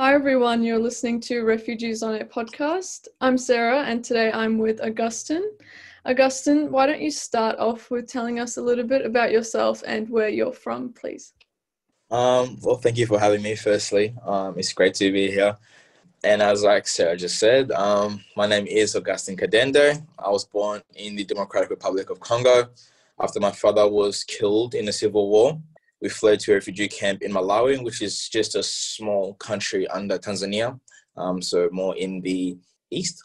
Hi, everyone. You're listening to Refugees on It podcast. I'm Sarah, and today I'm with Augustin. Augustin, why don't you start off with telling us a little bit about yourself and where you're from, please? Um, well, thank you for having me, firstly. Um, it's great to be here. And as like Sarah just said, um, my name is Augustin Kadende. I was born in the Democratic Republic of Congo after my father was killed in the civil war we fled to a refugee camp in Malawi, which is just a small country under Tanzania, um, so more in the east,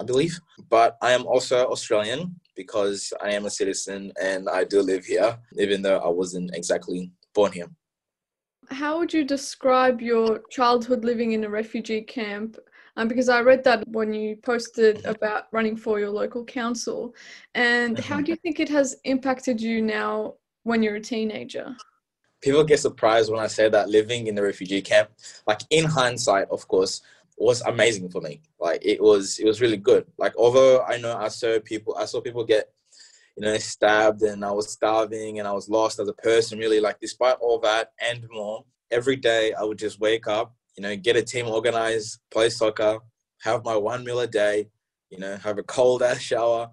I believe. But I am also Australian because I am a citizen and I do live here, even though I wasn't exactly born here. How would you describe your childhood living in a refugee camp? Um, because I read that when you posted mm-hmm. about running for your local council. And how do you think it has impacted you now when you're a teenager? People get surprised when I say that living in the refugee camp, like in hindsight, of course, was amazing for me. Like it was, it was really good. Like although I know I saw people, I saw people get, you know, stabbed, and I was starving, and I was lost as a person. Really, like despite all that and more, every day I would just wake up, you know, get a team organized, play soccer, have my one meal a day, you know, have a cold ass shower,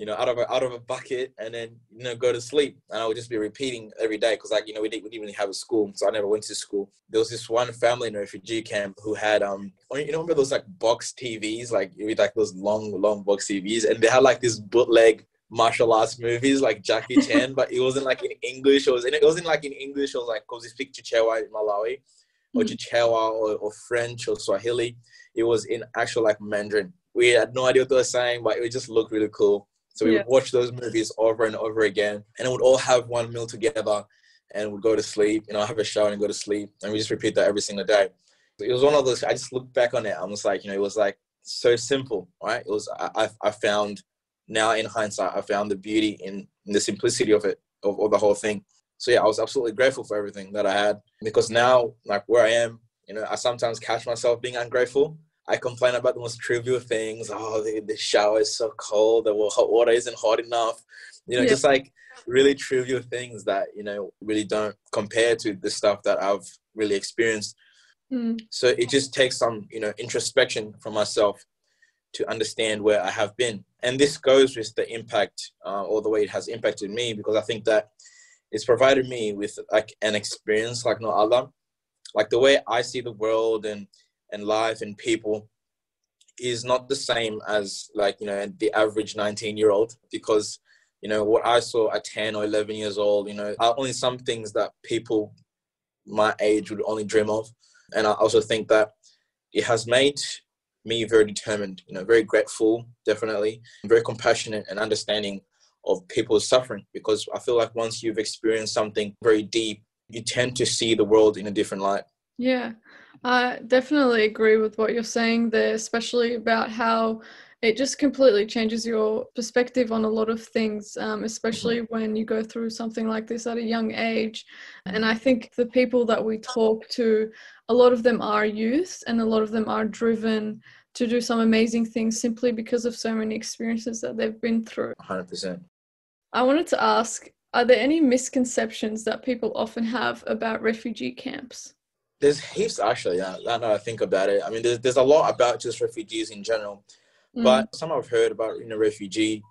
you know, out of a out of a bucket, and then you know go to sleep. And I would just be repeating every day because like you know we didn't, we didn't really have a school, so I never went to school. There was this one family in a refugee camp who had um you know remember those like box TVs like with like those long long box TVs, and they had like this bootleg martial arts movies like Jackie Chan, but it wasn't like in English. It was in, it wasn't like in English. It was like because they speak Chichewa in Malawi, or mm-hmm. Chichewa or, or French or Swahili. It was in actual like Mandarin. We had no idea what they were saying, but it just looked really cool. So we yeah. would watch those movies over and over again, and it would all have one meal together, and we'd go to sleep. You know, have a shower and go to sleep, and we just repeat that every single day. It was one of those. I just look back on it. I was like, you know, it was like so simple, right? It was. I I found now in hindsight, I found the beauty in, in the simplicity of it, of, of the whole thing. So yeah, I was absolutely grateful for everything that I had because now, like where I am, you know, I sometimes catch myself being ungrateful I complain about the most trivial things. Oh, the, the shower is so cold. The hot water isn't hot enough. You know, yeah. just like really trivial things that you know really don't compare to the stuff that I've really experienced. Mm. So it just takes some you know introspection from myself to understand where I have been, and this goes with the impact uh, or the way it has impacted me because I think that it's provided me with like an experience like no other. Like the way I see the world and and life and people is not the same as like you know the average 19 year old because you know what i saw at 10 or 11 years old you know are only some things that people my age would only dream of. And i also think that it has made me very determined you know very grateful definitely very compassionate and understanding of people's suffering because i feel like once you've experienced something very deep you tend to see the world in a different light. Yeah I definitely agree with what you're saying there, especially about how it just completely changes your perspective on a lot of things, um, especially mm-hmm. when you go through something like this at a young age. And I think the people that we talk to, a lot of them are youth and a lot of them are driven to do some amazing things simply because of so many experiences that they've been through. 100%. I wanted to ask are there any misconceptions that people often have about refugee camps? There's heaps actually. Yeah, now that I think about it, I mean, there's there's a lot about just refugees in general, mm. but some I've heard about you know refugee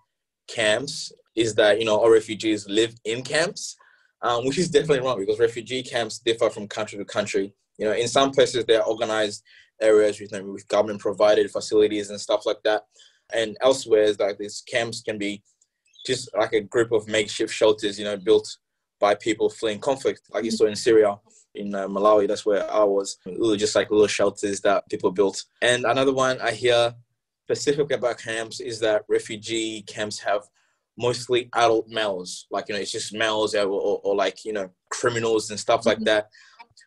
camps is that you know all refugees live in camps, um, which is definitely wrong because refugee camps differ from country to country. You know, in some places they're organized areas with, you know, with government provided facilities and stuff like that, and elsewhere like these camps can be just like a group of makeshift shelters, you know, built by people fleeing conflict, like you saw in Syria in uh, Malawi. That's where I was. just like little shelters that people built. And another one I hear specifically about camps is that refugee camps have mostly adult males. Like you know, it's just males or, or, or like you know criminals and stuff like mm-hmm. that,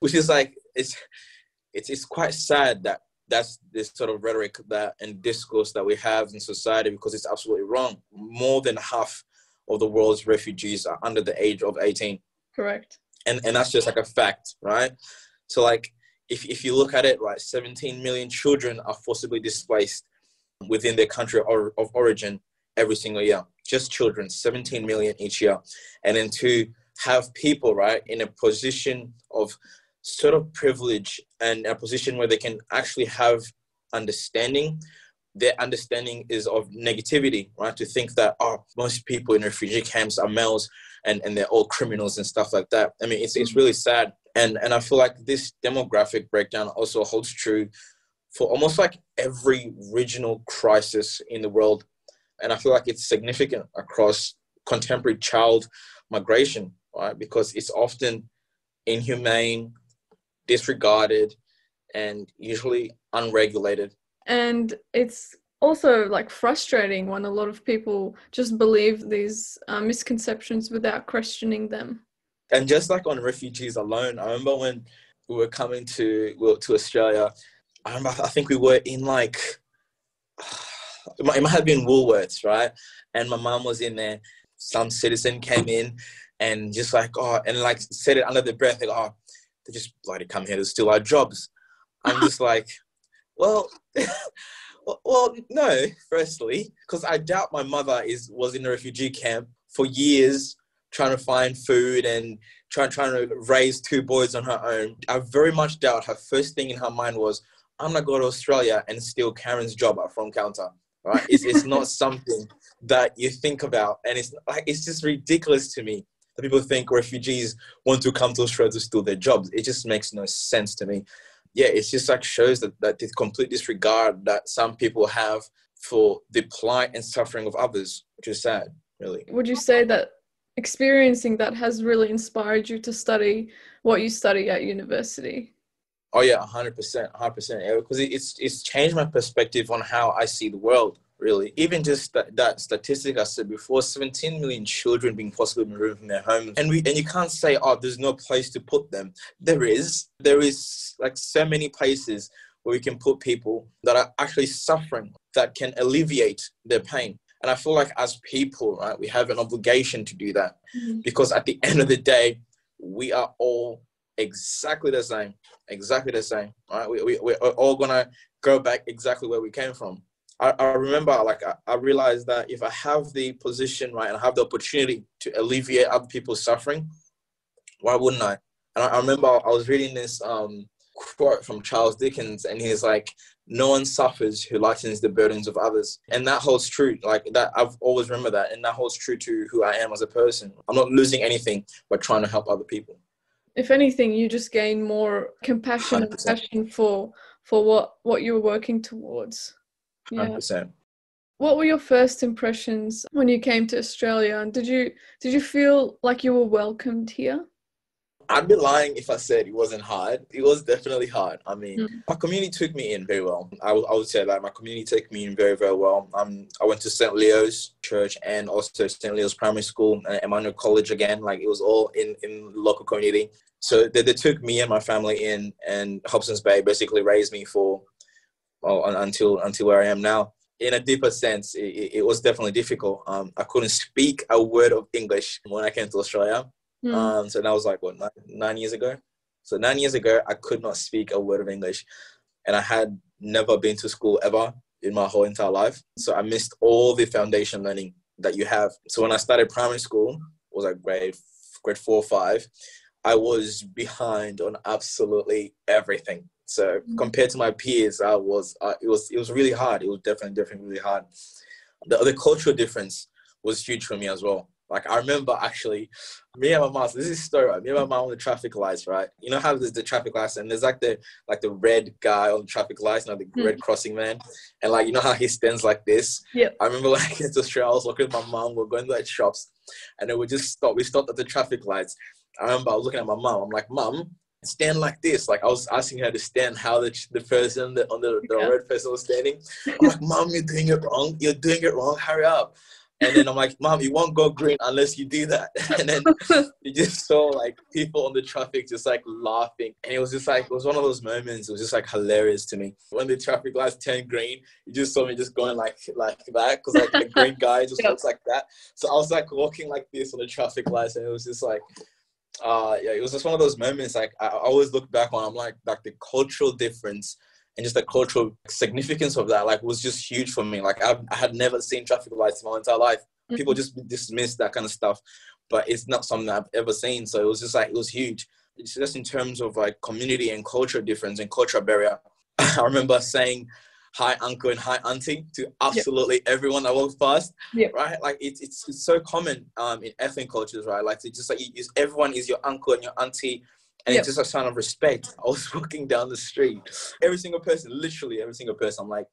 which is like it's it's it's quite sad that that's this sort of rhetoric that and discourse that we have in society because it's absolutely wrong. More than half of the world's refugees are under the age of 18. Correct and and that's just like a fact right? So like if, if you look at it right 17 million children are forcibly displaced within their country of origin every single year. Just children 17 million each year. And then to have people right in a position of sort of privilege and a position where they can actually have understanding their understanding is of negativity, right? To think that oh, most people in refugee camps are males and, and they're all criminals and stuff like that. I mean, it's it's mm. really sad. And and I feel like this demographic breakdown also holds true for almost like every regional crisis in the world. And I feel like it's significant across contemporary child migration, right? Because it's often inhumane, disregarded, and usually unregulated. And it's also like frustrating when a lot of people just believe these uh, misconceptions without questioning them. And just like on refugees alone, I remember when we were coming to well, to Australia, I remember I think we were in like it might, it might have been Woolworths, right? And my mom was in there. Some citizen came in and just like oh, and like said it under the breath, like oh, they just bloody come here to steal our jobs. I'm just like, well, well, no. Firstly, because I doubt my mother is was in a refugee camp for years trying to find food and trying trying to raise two boys on her own. I very much doubt her first thing in her mind was, I'm gonna go to Australia and steal Karen's job at front counter. Right? It's it's not something that you think about, and it's like it's just ridiculous to me that people think refugees want to come to Australia to steal their jobs. It just makes no sense to me. Yeah, it's just like shows that that the complete disregard that some people have for the plight and suffering of others, which is sad, really. Would you say that experiencing that has really inspired you to study what you study at university? Oh yeah, hundred percent, hundred percent. Because it's it's changed my perspective on how I see the world. Really, even just that, that statistic I said before, 17 million children being forcibly removed from their homes, and we and you can't say, oh, there's no place to put them. There is. There is like so many places where we can put people that are actually suffering that can alleviate their pain. And I feel like as people, right, we have an obligation to do that mm-hmm. because at the end of the day, we are all exactly the same, exactly the same. Right? We, we, we're all gonna go back exactly where we came from. I, I remember, like, I, I realized that if I have the position, right, and I have the opportunity to alleviate other people's suffering, why wouldn't I? And I, I remember I was reading this um, quote from Charles Dickens, and he's like, no one suffers who lightens the burdens of others. And that holds true. Like that, I've always remember that. And that holds true to who I am as a person. I'm not losing anything by trying to help other people. If anything, you just gain more compassion 100%. and passion for for what what you're working towards. Yeah. 100%. What were your first impressions when you came to Australia? And did you did you feel like you were welcomed here? I'd be lying if I said it wasn't hard. It was definitely hard. I mean, mm. my community took me in very well. I, w- I would say that my community took me in very, very well. Um, I went to St. Leo's Church and also St. Leo's Primary School and Emmanuel College again. Like it was all in in local community. So they, they took me and my family in, and Hobson's Bay basically raised me for well, until until where I am now in a deeper sense, it, it was definitely difficult. Um, I couldn't speak a word of English when I came to Australia. Mm. Um, so that was like what nine, nine years ago. So nine years ago, I could not speak a word of English, and I had never been to school ever in my whole entire life. So I missed all the foundation learning that you have. So when I started primary school, was like grade grade four or five, I was behind on absolutely everything. So mm. compared to my peers, I was uh, it was it was really hard. It was definitely definitely really hard. The the cultural difference was huge for me as well. Like I remember actually, me and my mom. So this is story. Right? Me and my mom on the traffic lights, right? You know how there's the traffic lights and there's like the like the red guy on the traffic lights, you know, the mm. red crossing man, and like you know how he stands like this. Yeah. I remember like I came to Australia, I was walking with my mom. We are going to like shops, and then we just stopped. We stopped at the traffic lights. I remember I was looking at my mom. I'm like, Mom, stand like this. Like I was asking her to stand how the, the person the, on the, the yeah. red person was standing. I'm like, Mom, you're doing it wrong. You're doing it wrong. Hurry up. And then I'm like, Mom, you won't go green unless you do that. And then you just saw like people on the traffic just like laughing. And it was just like, it was one of those moments. It was just like hilarious to me. When the traffic lights turned green, you just saw me just going like like that because like the green guy just looks like that. So I was like walking like this on the traffic lights, and it was just like, uh, yeah, it was just one of those moments. Like I always look back on. I'm like, like the cultural difference and just the cultural significance of that like was just huge for me like I've, i had never seen traffic lights in my entire life mm-hmm. people just dismiss that kind of stuff but it's not something i've ever seen so it was just like it was huge it's just in terms of like community and culture difference and cultural barrier. I remember saying hi uncle and hi auntie to absolutely yep. everyone that walks past. Yep. Right? Like it's, it's, it's so common um, in ethnic cultures, right? Like it's just like use, everyone is your uncle and your auntie. And yep. it's just a sign of respect. I was walking down the street, every single person, literally every single person. I'm like,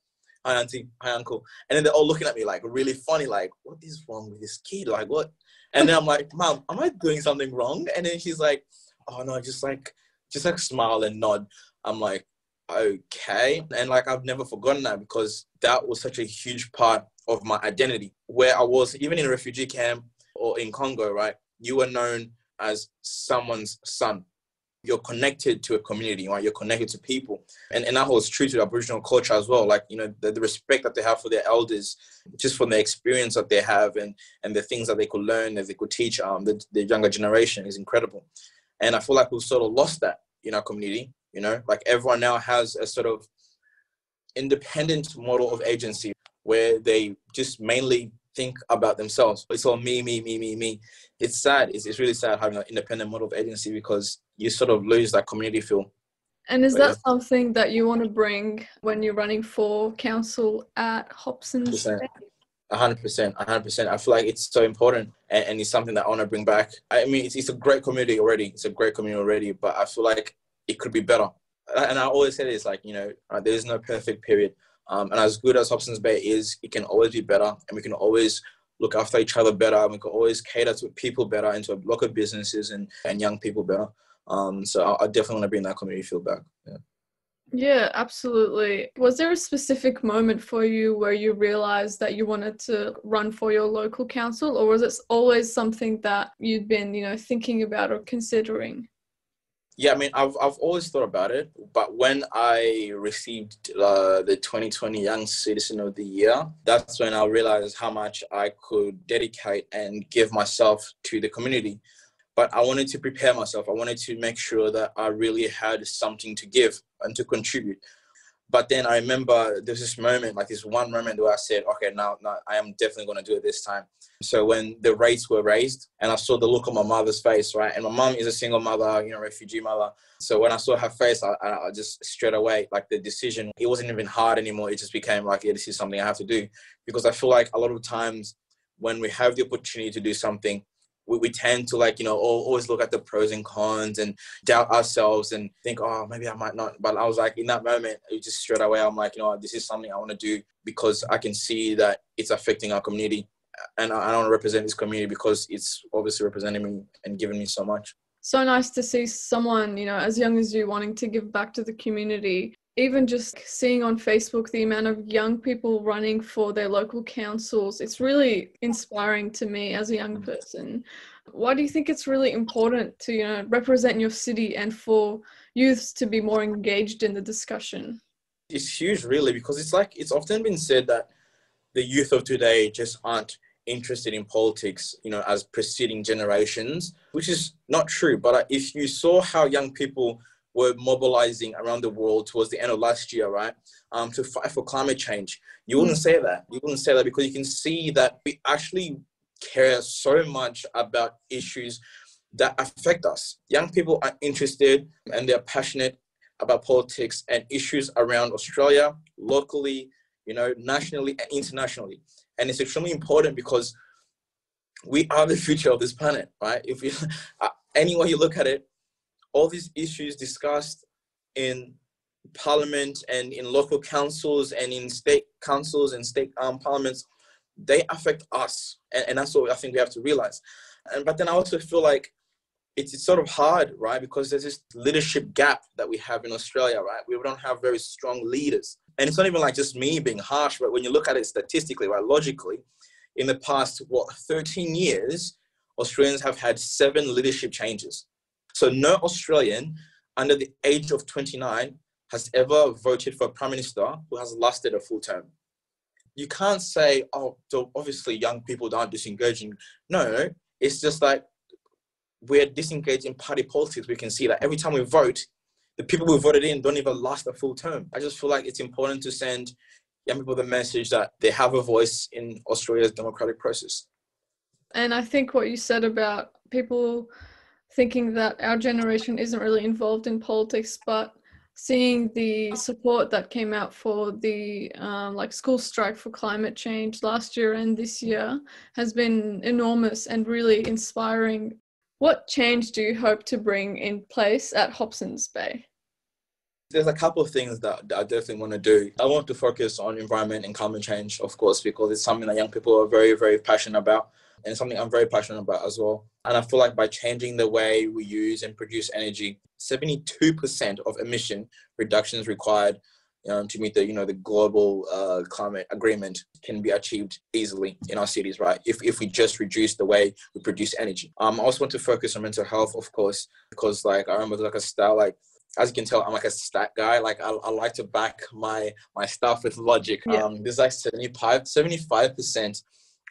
hi auntie, hi uncle. And then they're all looking at me like really funny, like, what is wrong with this kid? Like what? And then I'm like, Mom, am I doing something wrong? And then she's like, Oh no, just like just like smile and nod. I'm like, okay. And like I've never forgotten that because that was such a huge part of my identity. Where I was, even in a refugee camp or in Congo, right? You were known as someone's son. You're connected to a community, right? You're connected to people. And, and that holds true to Aboriginal culture as well. Like, you know, the, the respect that they have for their elders, just from the experience that they have and, and the things that they could learn, that they could teach um, the, the younger generation is incredible. And I feel like we've sort of lost that in our community you know? Like everyone now has a sort of independent model of agency where they just mainly think about themselves. It's all me me me me me. It's sad. It's, it's really sad having an independent model of agency because you sort of lose that community feel. And is that something that you want to bring when you're running for council at Hobson's Bay? 100% 100% i feel like it's so important and, and, it's something that i want to bring back. I mean it's, it's a great community already. It's a great community already but i feel like it could be better. And I always say this, like, you know, uh, there is no perfect period. Um, and as good as Hobson's Bay is, it can always be better. And we can always look after each other better. And we can always cater to people better and to local businesses and, and young people better. Um, so I, I definitely want to bring that community feel back. Yeah. Yeah, absolutely. Was there a specific moment for you where you realized that you wanted to run for your local council, or was it always something that you'd been, you know, thinking about or considering? Yeah, I mean, I've I've always thought about it, but when I received uh, the 2020 Young Citizen of the Year, that's when I realized how much I could dedicate and give myself to the community. But I wanted to prepare myself. I wanted to make sure that I really had something to give and to contribute. But then I remember there's this moment, like this one moment where I said, okay, now, now I am definitely going to do it this time. So when the rates were raised and I saw the look on my mother's face, right? And my mom is a single mother, you know, refugee mother. So when I saw her face, I, I just straight away, like the decision, it wasn't even hard anymore. It just became like, yeah, this is something I have to do. Because I feel like a lot of times when we have the opportunity to do something, we, we tend to like you know always look at the pros and cons and doubt ourselves and think oh maybe i might not but i was like in that moment it just straight away i'm like you know this is something i want to do because i can see that it's affecting our community and i, I want to represent this community because it's obviously representing me and giving me so much. So nice to see someone you know as young as you wanting to give back to the community even just seeing on Facebook the amount of young people running for their local councils, it's really inspiring to me as a young mm. person. Why do you think it's really important to you know represent your city and for youths to be more engaged in the discussion? It's huge, really, because it's like it's often been said that the youth of today just aren't interested in politics, you know, as preceding generations, which is not true. But if you saw how young people were mobilizing around the world towards the end of last year, right, um, to fight for climate change. You wouldn't mm. say that. You wouldn't say that because you can see that we actually care so much about issues that affect us. Young people are interested and they're passionate about politics and issues around Australia, locally, you know, nationally and internationally. And it's extremely important because we are the future of this planet, right? If you, uh, any way you look at it, all these issues discussed in parliament and in local councils and in state councils and state um, parliaments, they affect us. And, and that's what I think we have to realize. And, but then I also feel like it's, it's sort of hard, right? Because there's this leadership gap that we have in Australia, right? We don't have very strong leaders. And it's not even like just me being harsh, but when you look at it statistically, right, logically, in the past, what, 13 years, Australians have had seven leadership changes. So no Australian under the age of 29 has ever voted for a prime minister who has lasted a full term. You can't say, oh, obviously young people aren't disengaging. No, it's just like we're disengaged in party politics. We can see that every time we vote, the people we voted in don't even last a full term. I just feel like it's important to send young people the message that they have a voice in Australia's democratic process. And I think what you said about people thinking that our generation isn't really involved in politics, but seeing the support that came out for the um, like school strike for climate change last year and this year has been enormous and really inspiring. What change do you hope to bring in place at Hobsons Bay? There's a couple of things that, that I definitely want to do. I want to focus on environment and climate change, of course, because it's something that young people are very, very passionate about and something I'm very passionate about as well. And I feel like by changing the way we use and produce energy, 72% of emission reductions required um, to meet the you know the global uh, climate agreement can be achieved easily in our cities, right? If if we just reduce the way we produce energy. Um, I also want to focus on mental health, of course, because like I remember like a style like as you can tell, I'm like a stat guy. Like I, I like to back my my stuff with logic. Yeah. Um, there's like 75 percent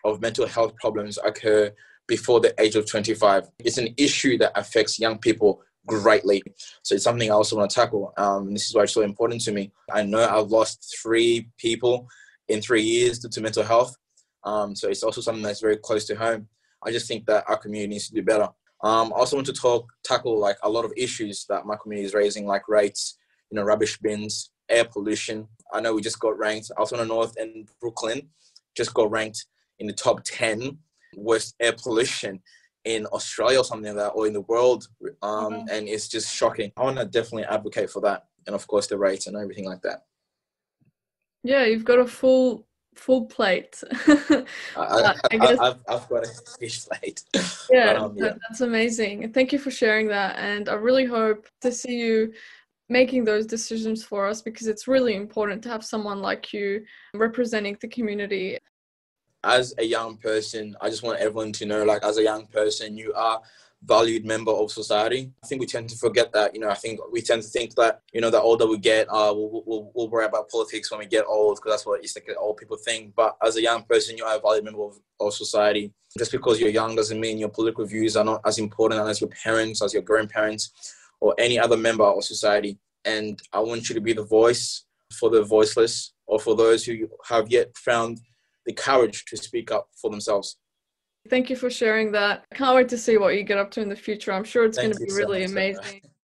of mental health problems occur before the age of 25. It's an issue that affects young people greatly. So it's something I also want to tackle. Um, this is why it's so important to me. I know I've lost three people in three years due to mental health. Um, so it's also something that's very close to home. I just think that our community needs to do better. Um, I also want to talk, tackle like a lot of issues that my community is raising, like rates, you know, rubbish bins, air pollution. I know we just got ranked. I was on the North and Brooklyn just got ranked in the top 10 worst air pollution in Australia or something like that, or in the world. Um, mm-hmm. And it's just shocking. I want to definitely advocate for that. And of course, the rates and everything like that. Yeah, you've got a full full plate. I, I, I guess, I've, I've got a fish plate. Yeah, um, yeah, that's amazing. Thank you for sharing that. And I really hope to see you making those decisions for us because it's really important to have someone like you representing the community as a young person, I just want everyone to know, like, as a young person, you are valued member of society. I think we tend to forget that. You know, I think we tend to think that you know the older we get, uh, we'll, we'll, we'll worry about politics when we get old because that's what it's like old people think. But as a young person, you are a valued member of, of society. Just because you're young doesn't mean your political views are not as important as your parents, as your grandparents, or any other member of society. And I want you to be the voice for the voiceless or for those who have yet found the courage to speak up for themselves. Thank you for sharing that. I can't wait to see what you get up to in the future. I'm sure it's going to be really amazing.